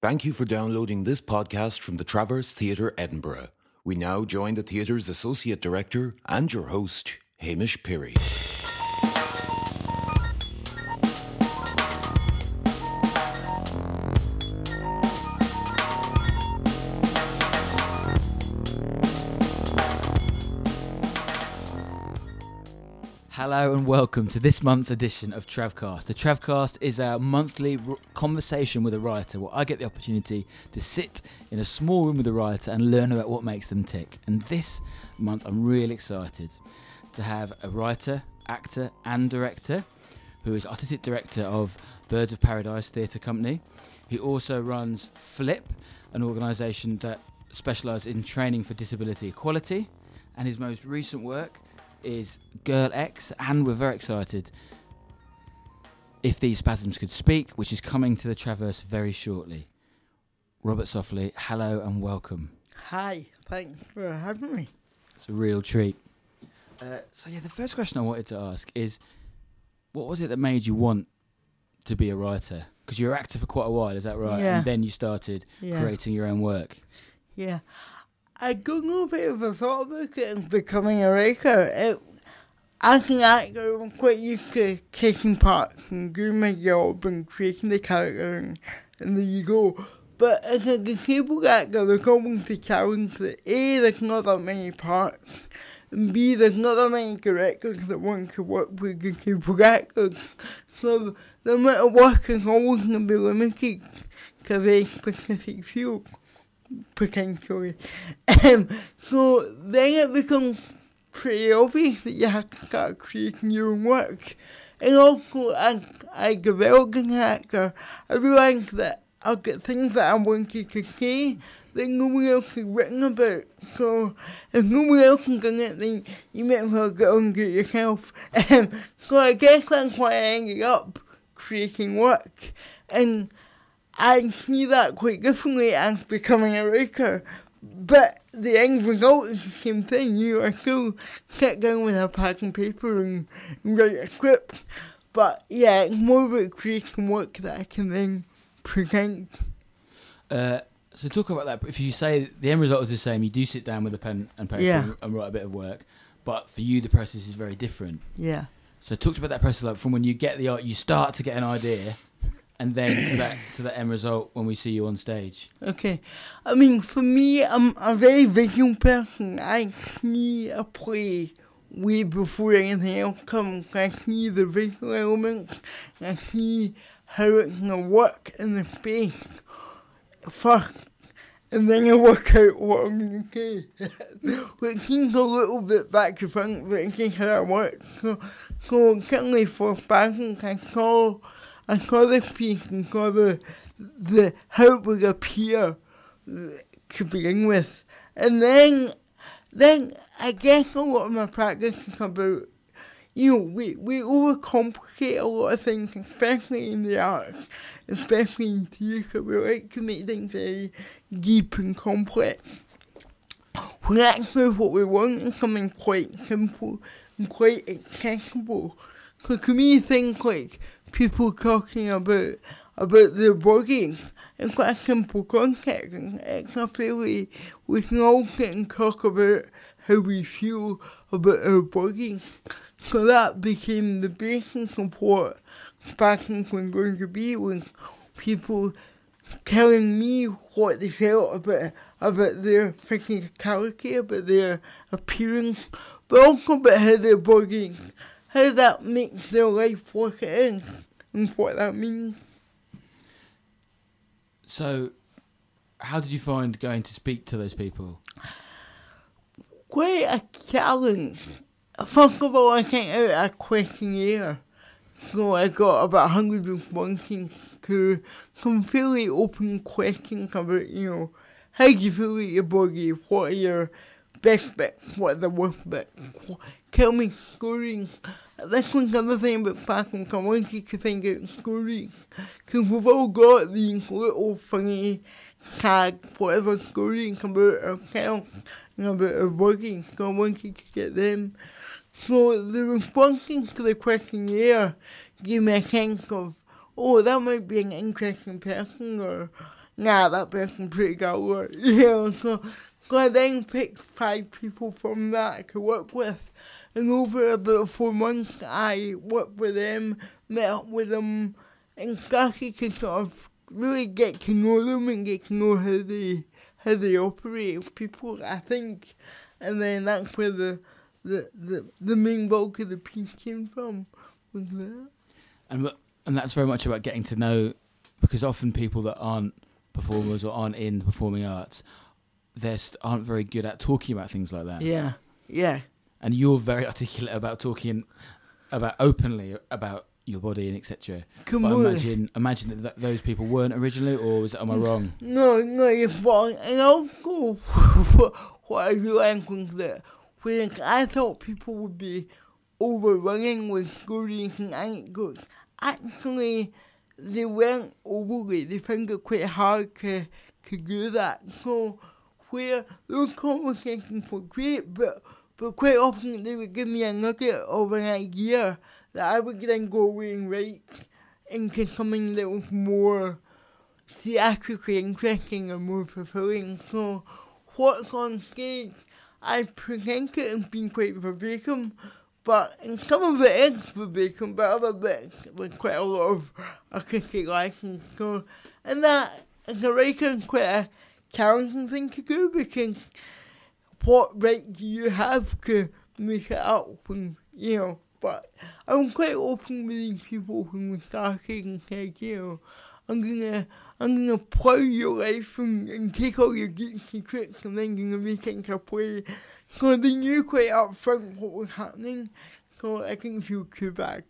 Thank you for downloading this podcast from the Traverse Theatre Edinburgh. We now join the theatre's associate director and your host, Hamish Pirie. Hello and welcome to this month's edition of Travcast. The Travcast is our monthly r- conversation with a writer where I get the opportunity to sit in a small room with a writer and learn about what makes them tick. And this month I'm really excited to have a writer, actor, and director who is artistic director of Birds of Paradise Theatre Company. He also runs Flip, an organisation that specialises in training for disability equality. And his most recent work is Girl X, and we're very excited. If these spasms could speak, which is coming to the Traverse very shortly. Robert Softley, hello and welcome. Hi, thanks for having me. It's a real treat. Uh, so yeah, the first question I wanted to ask is, what was it that made you want to be a writer? Because you were actor for quite a while, is that right? Yeah. And then you started Yeah. creating your own work. Yeah. I got a bit of a thought about it and becoming a writer. It, as an actor, I'm quite used to taking parts and doing my job and creating the character and, and there you go. But as a disabled actor, there's always the challenge that A, there's not that many parts, and B, there's not that many directors that want to work with disabled actors. So the amount of work is always going to be limited to a very specific field potentially. Um, so then it becomes pretty obvious that you have to start creating your own work. And also, as I developed an actor, I realised that I'll get things that I wanted to say that nobody else has written about. So if nobody else has done it, then you might as well get on and it yourself. Um, so I guess that's why I ended up creating work. And I see that quite differently as becoming a writer. But the end result is the same thing. You are still sit down with a pad and paper and write a script. But yeah, it's more about creating work that I can then present. Uh, so talk about that. If you say the end result is the same, you do sit down with a pen and paper Yeah. and, and write a bit of work. But for you, the process is very different. Yeah. So talk about that process, like from when you get the art, you start to get an idea, and then to that to that end result when we see you on stage. Okay. I mean, for me, I'm a very visual person. I see a play way before anything else comes. I see the visual elements. I see how it's to work in the space first. And then I work out what I'm to say. Which seems a little bit back to front, but it's just how that works. So, so certainly for spasms, I saw, Piece and saw the, the it would appear to begin with. And then then I guess a lot of my practice is about you know, we, we overcomplicate a lot of things, especially in the arts, especially in theatre. We like to make things very deep and complex. When actually what we want is something quite simple and quite accessible. So to me, things like people talking about about their body is quite simple concept. And it's not fairly, we can all sit and talk about how we feel about our bodies. So that became the basis of what Spasms was going to be, was people telling me what they felt about about their physicality, about their appearance, but also about how their body, how that makes their life it is, and what that means. So, how did you find going to speak to those people? Quite a challenge. First of all, I sent out a questionnaire. So I got about 100 responses to some fairly open questions about, you know, how do you feel about your body? What are your best bits? What are the worst bits? Tell me stories. This was another thing about fashion. I wanted to think out stories. Because we've all got these little funny tag, whatever stories about ourselves and about our bodies. So I wanted to get them. So the responses to the questionnaire gave me a sense of, oh, that might be an interesting person, or nah, that person pretty work. You know, so, so I then picked five people from that to work with. And over about four months, I worked with them, met up with them, and started to sort of really get to know them and get to know how they how they operate with people. I think, and then that's where the the the, the main bulk of the piece came from. Was that? And and that's very much about getting to know, because often people that aren't performers or aren't in the performing arts, they aren't very good at talking about things like that. Yeah, yeah, And you're very articulate about talking about openly about your body and etc. Come But on. imagine imagine that th- those people weren't originally, or was am I mm. wrong? No, no, you're wrong. And also, what I realized was that when I thought people would be overrunning with stories and anecdotes, actually, they weren't overly. They found it quite hard to, to do that. So, where those conversations were great, but, but quite often they would give me a nugget of an idea that I would then go away and write into something that was more theatrically interesting and more fulfilling. So what's on stage, I present it as being quite verbatim, but in some of it is verbatim, but other bits with quite a lot of artistic license. So and that as a writer is quite a challenging thing to do because what right do you have to make it up and you know but I'm quite open with these people when we started and said, you know, I'm gonna I'm gonna plow your life and, and take all your geeks and tricks and then gonna make it into play. So they knew quite upfront what was happening. So I didn't feel too bad.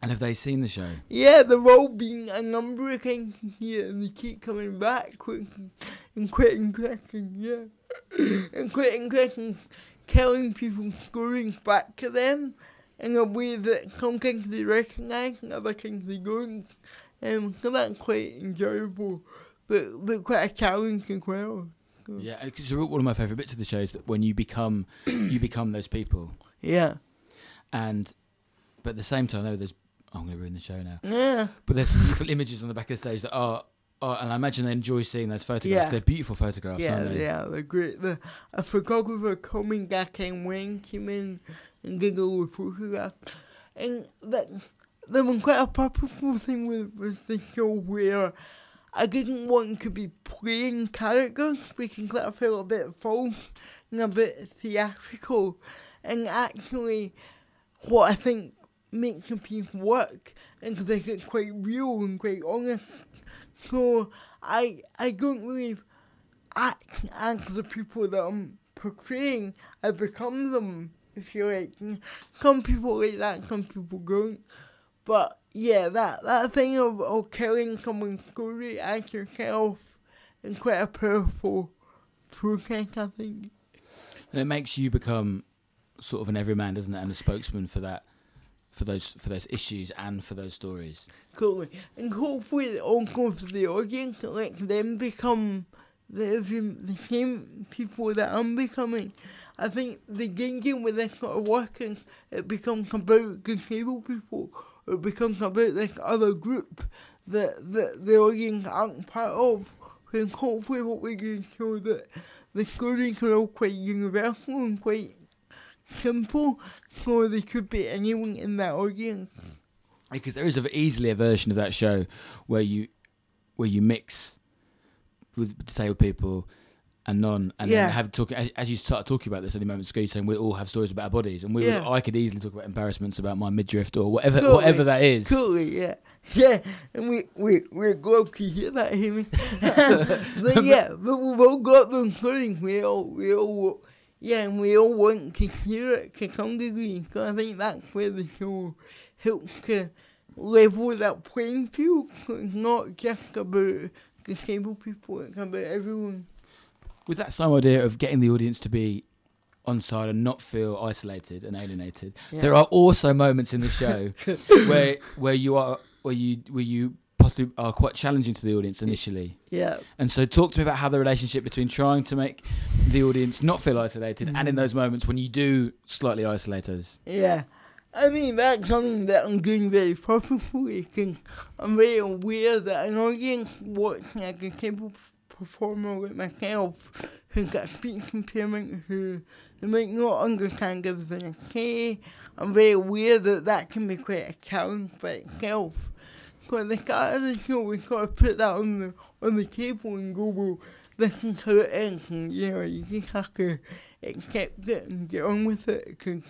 And have they seen the show? Yeah, they've all been a number of times here and they keep coming back quick and quite interesting, yeah. And quite interesting telling people stories back to them in a way that sometimes they recognise and other times they don't. Um, so that's quite enjoyable, but, but quite a challenge as well. So, Yeah, because one of my favourite bits of the show is that when you become you become those people, yeah. and but at the same time, I know there's I'm going to ruin the show now. Yeah. But there's some beautiful images on the back of the stage that are, are and I imagine they enjoy seeing those photographs. Yeah. They're beautiful photographs, Yeah, aren't they? yeah, they're great. The, a photographer coming back and Wayne came in and did a little photograph. And that there was quite a purposeful thing with, with the show where I didn't want to be playing characters because that felt a bit false and a bit theatrical. And actually, what I think makes a piece work is that it's quite real and quite honest. So I I don't believe act as the people that I'm portraying. I become them, if you like. Some people like that, some people don't. But yeah, that, that thing of, of telling someone's story as yourself is quite a powerful process, I think. And it makes you become sort of an everyman, doesn't it, and a spokesman for that, for those for those issues and for those stories. Totally. And hopefully also for the audience, let them become the, the same people that I'm becoming. I think the danger with this sort of work is it becomes about disabled people. It becomes about this other group that, that the audience aren't part of. And hopefully what we can show that the stories are all quite universal and quite simple, so they could be anyone in that audience. Because there is a, easily a version of that show where you where you mix with disabled people and non, and Yeah. then have talk as, as you start talking about this any moments ago. You're saying we all have stories about our bodies, and we Yeah. I could easily talk about embarrassments about my midriff or whatever Totally. whatever that is. Totally, yeah. Yeah, and we, we, we're glad to hear that, Amy. but yeah, but we've all got feelings. We all, we all, yeah, and we all want to hear it to some degree. So I think that's where the show helps to level that playing field. So it's not just about disabled people, it's about everyone. With that same idea of getting the audience to be on side and not feel isolated and alienated, Yeah. there are also moments in the show where where you are where you where you possibly are uh, quite challenging to the audience initially. Yeah. And so, talk to me about how the relationship between trying to make the audience not feel isolated and in mm. those moments when you do slightly isolate us. Yeah. I mean, that's something that I'm doing very purposefully because I'm very aware that an audience watching like a capable performer like myself who's got speech impairment, who they might not understand everything okay. I'm very aware that that can be quite a challenge by itself. At the start of the show, we sort of put that on the on the table and go, well, this is how it is, and you know, you just have to accept it and get on with it because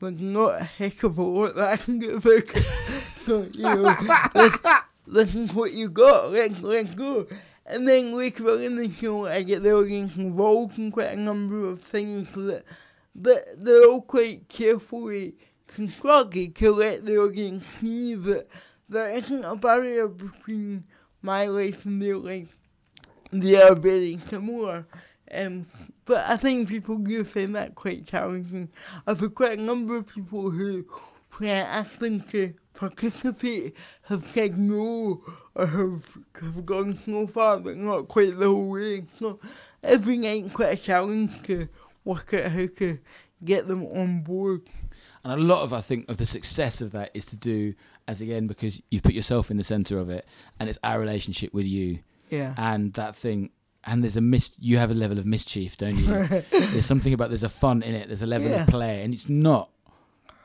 there's not a heck of a lot that I can do about so, you know, this, this is what you got, let's, let's go. And then later on in the show, I get the audience involved in quite a number of things that, that they're all quite carefully constructed to let the audience see that there isn't a barrier between my life and their life. They are very similar. Um, but I think people do find that quite challenging. I've had quite a number of people who, when I ask them to participate, have said no or have, have gone so far but not quite the whole way. So every night quite a challenge to work out how to get them on board. And a lot of I think of the success of that is to do as again because you've put yourself in the center of it, and it's our relationship with you Yeah. and that thing. And there's a mis. You have a level of mischief, don't you? there's something about there's a fun in it. There's a level Yeah. of play, and it's not.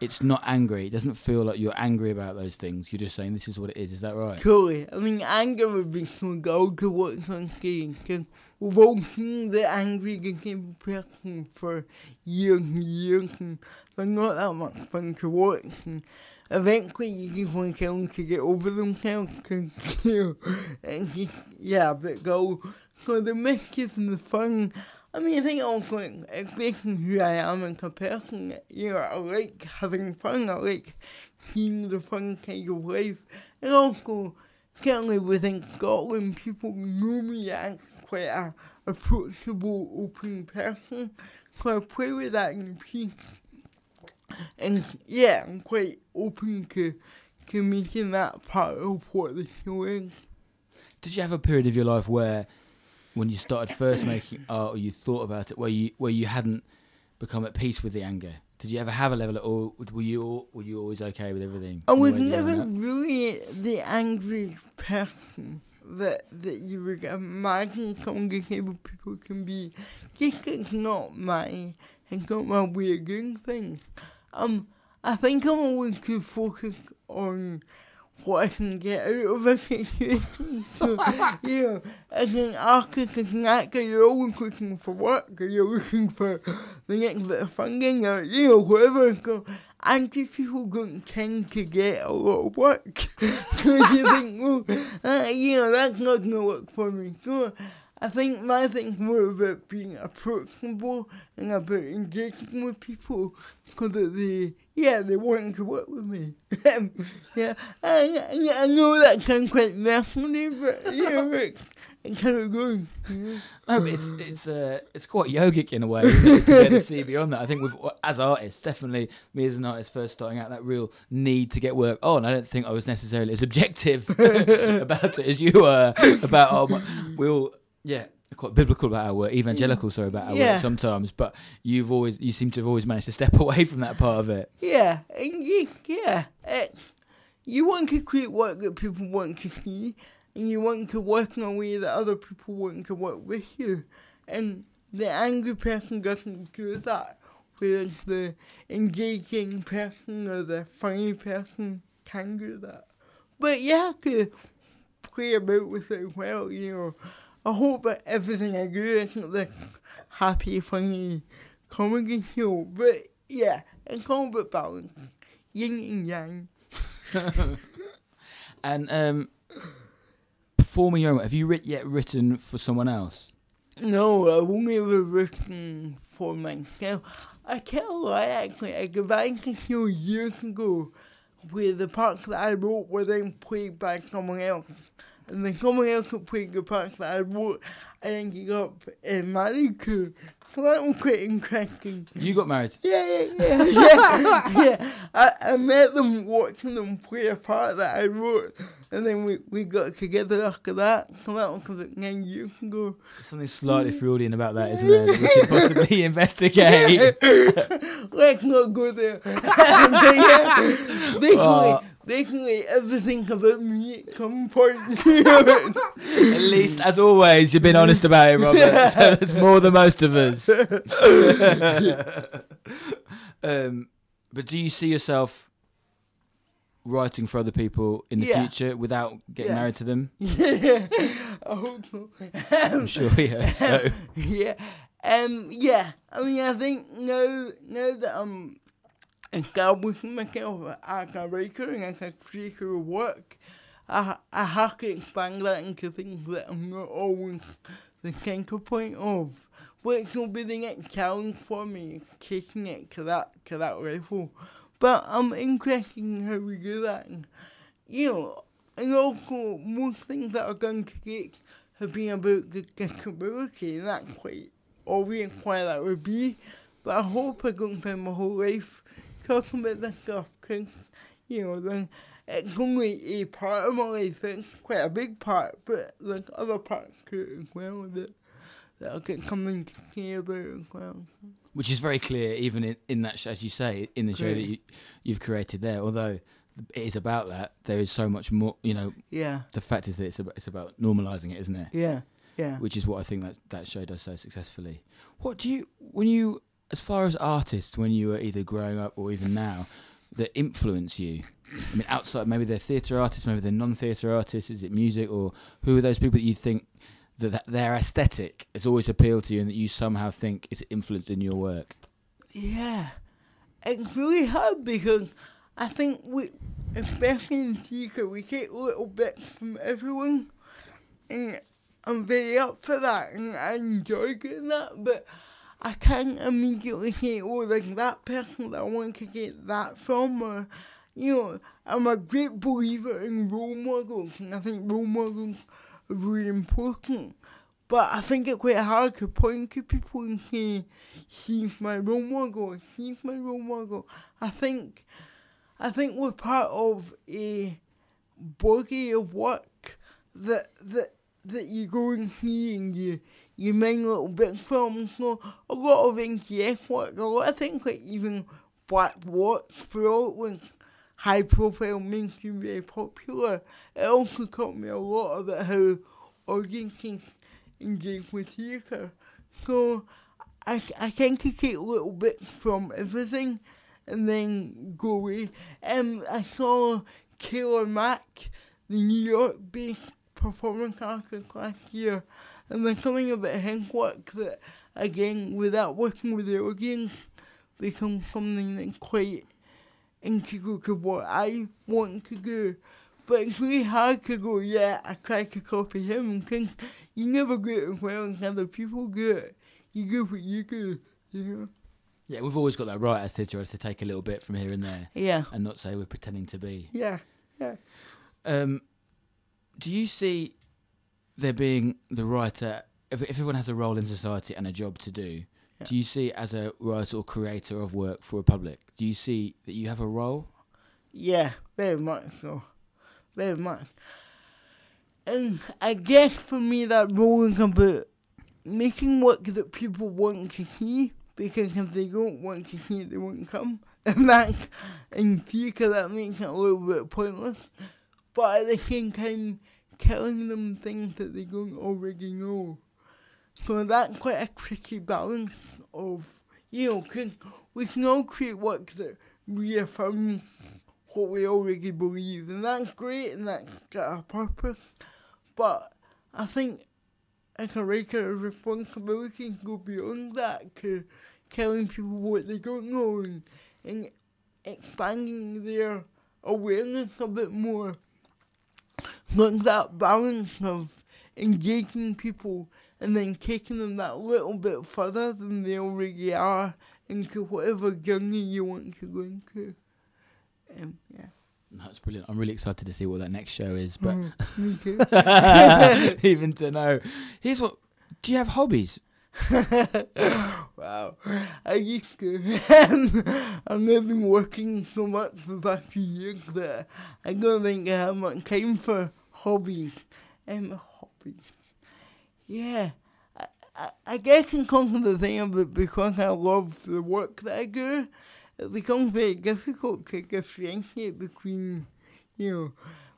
It's not angry. It doesn't feel like you're angry about those things. You're just saying this is what it is. Is that right? Totally. I mean, anger would be so good to watch on stage because we've all seen the angry disabled person for years and years and they're not that much fun to watch. And eventually you just want them to get over themselves because, you know, it's just, yeah, but go. So the mischief and the fun. I mean, I think also, especially who I am as a person, you know, I like having fun. I like seeing the fun kind of life. And also, certainly within Scotland, people know me as quite a approachable, open person. So I play with that in peace. And yeah, I'm quite open to, to making that part of what the show is. Did you have a period of your life where, when you started first making art, or you thought about it, where you where you hadn't become at peace with the anger? Did you ever have a level, or were you were you always okay with everything? I was the way you never were growing up? really the angry person that that you would imagine some disabled people can be. Just it's not my it's not my way of doing things. Um, I think I'm always too focused on what I can get out of a situation. So, you know, as an artist, as an actor, you're always looking for work, or you're looking for the next bit of funding, or, you know, whatever. So, angry people don't tend to get a lot of work. so you think, well, uh, you know, that's not going to work for me. So I think my thing's more about being approachable and about engaging with people that they, yeah, they want to work with me. Yeah, I, I, I know that sounds quite mercenary, but, you know, it's, it's kind of good. Know? No, but it's it's uh, it's quite yogic in a way to to see beyond that. I think with as artists, definitely me as an artist first starting out, that real need to get work on. I don't think I was necessarily as objective about it as you were about. Oh, we all yeah. Quite biblical about our work, evangelical, sorry, about our Yeah. work sometimes. But you've always, you seem to have always managed to step away from that part of it. Yeah, yeah. Uh, you want to create work that people want to see, and you want to work in a way that other people want to work with you. And the angry person doesn't do that, whereas the engaging person or the funny person can do that. But you have to play about with it well, you know. I hope that everything I do isn't the happy, funny comedy show, but yeah, it's all about balance. Yin and yang. And um, performing your own, have you writ- yet written for someone else? No, I've only ever written for myself. I tell a lie actually, I got back to show years ago where the parts that I wrote were then played by someone else. And then someone else would play the parts that I wrote, and ended up uh, married to. So that was quite interesting. You got married. Yeah, yeah, yeah, yeah. yeah. I, I met them watching them play a part that I wrote, and then we, we got together after that. So that was like nine years ago. Something slightly Freudian about that, isn't there? that we could possibly investigate. Let's not go there. yeah, basically. Basically everything about me at some point. At least, as always, you've been honest about it, Robert. So that's more than most of us. um, but do you see yourself writing for other people in the Yeah. future without getting Yeah. married to them? yeah, I hope so. I'm sure we hope so. yeah. Um. Yeah. I mean, I think now, now that I'm establishing myself as a writer and as a creator of work, I I have to expand that into things that I'm not always the center point of. Which will be the next challenge for me, taking it to that to that level. But I'm interested in how we do that. And, you know, and also most things that are going to get have been about the disability, and that's quite obvious why that would be. But I hope I don't spend my whole life talking about this stuff, because, you know, then it's only a part of my life, it's quite a big part, but there's other parts to it as well that, that I get something to say about as well. Which is very clear, even in, in that, sh- as you say, in the show that you, you've created there. Although it is about that, there is so much more. You know, Yeah, the fact is that it's about, it's about normalising it, isn't it? yeah, yeah. which is what I think that that show does so successfully. What do you when you as far as artists when you were either growing up or even now that influence you? I mean, outside maybe they're theatre artists, maybe they're non-theatre artists. Is it music or who are those people that you think that, that their aesthetic has always appealed to you and that you somehow think is influenced in your work? Yeah, it's really hard because I think we, especially in theatre, we take little bits from everyone, and I'm very up for that, and I enjoy getting that. But I can't immediately say, oh, like that person that I want to get that from, or you know, I'm a great believer in role models, and I think role models are really important. But I think it's quite hard to point to people and say, he's my role model, he's my role model. I think, I think we're part of a body of work that that that you go and see and you you mine little bits from. So a lot of NTS work, a lot of things like even Black Watch throughout when high profile mainstream very popular. It also taught me a lot about how audiences engage with theatre. So I, I tend to take little bits from everything and then go away. Um, I saw Taylor Mac, the New York based performance artist last year, and there's something about his work that, again, without working with the audience, becomes something that's quite integral to what I want to do. But it's really hard to go, yeah, I try to copy him, because you never do it as well as other people do it. You do what you do, you know? Yeah, we've always got that right as theatre to take a little bit from here and there Yeah, and not say we're pretending to be. yeah, yeah. Um, do you see there being the writer? If, if everyone has a role in society and a job to do, Yeah. do you see as a writer or creator of work for a public? Do you see that you have a role? Yeah, very much so. Very much. And I guess for me that role is about making work that people want to see because if they don't want to see it they won't come. And that's in theatre that makes it a little bit pointless. But at the same time telling them things that they don't already know. So that's quite a tricky balance of you know, 'cause we can all create work that reaffirms what we already believe, and that's great, and that's got a purpose. But I think as a a responsibility go beyond that to telling people what they don't know and, and expanding their awareness a bit more. Like that balance of engaging people and then taking them that little bit further than they already are into whatever journey you want to go into. Um, yeah. That's brilliant. I'm really excited to see what that next show is, but Mm, me too. even to know. Here's what. Do you have hobbies? wow. I used to. I've never been working so much for the past few years that I don't think I have much time for hobbies. Um, hobbies. Yeah. I, I, I guess in comes to the thing of it because I love the work that I do, it becomes very difficult to differentiate between, you know,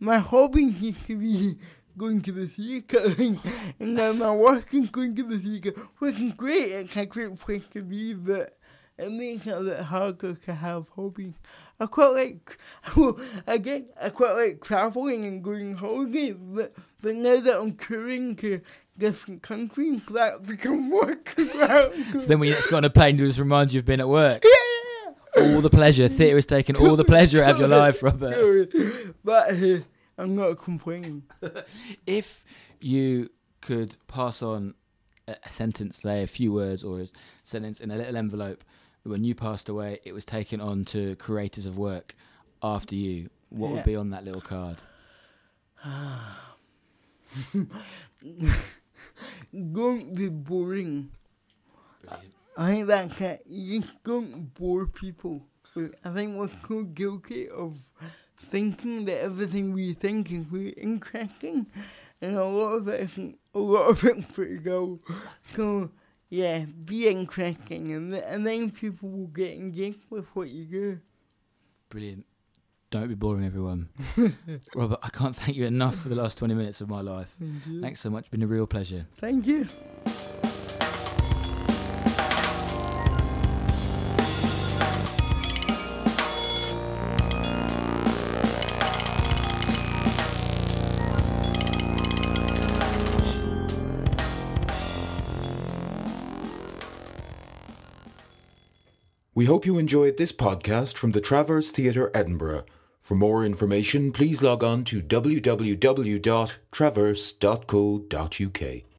my hobbies used to be going to the theatre and now my work is going to the theatre, which is great, it's a great place to be, but it a bit harder to have hobbies. I quite like, well, again, I quite like travelling and going holidays, but, but now that I'm touring to different countries, that becomes work. So then when you next go on a plane, to just remind you of being at work. yeah, All the pleasure. Theatre has taken all the pleasure out of your life, Robert. but uh, I'm not complaining. If you could pass on a, a sentence, say a few words or a sentence in a little envelope, when you passed away, it was taken on to creators of work after you. What Yeah. would be on that little card? Don't be boring. Brilliant. I think that's it. You just don't bore people. I think we're so guilty of thinking that everything we think is really interesting, and a lot of it isn't. A lot of it's pretty dull. So, yeah, be interesting, and, th- and then people will get engaged with what you do. Brilliant. Don't be boring, everyone. Robert, I can't thank you enough for the last 20 minutes of my life. Thank. Thanks so much. Been a real pleasure. Thank you. We hope you enjoyed this podcast from the Traverse Theatre Edinburgh. For more information, please log on to www.traverse.co.uk.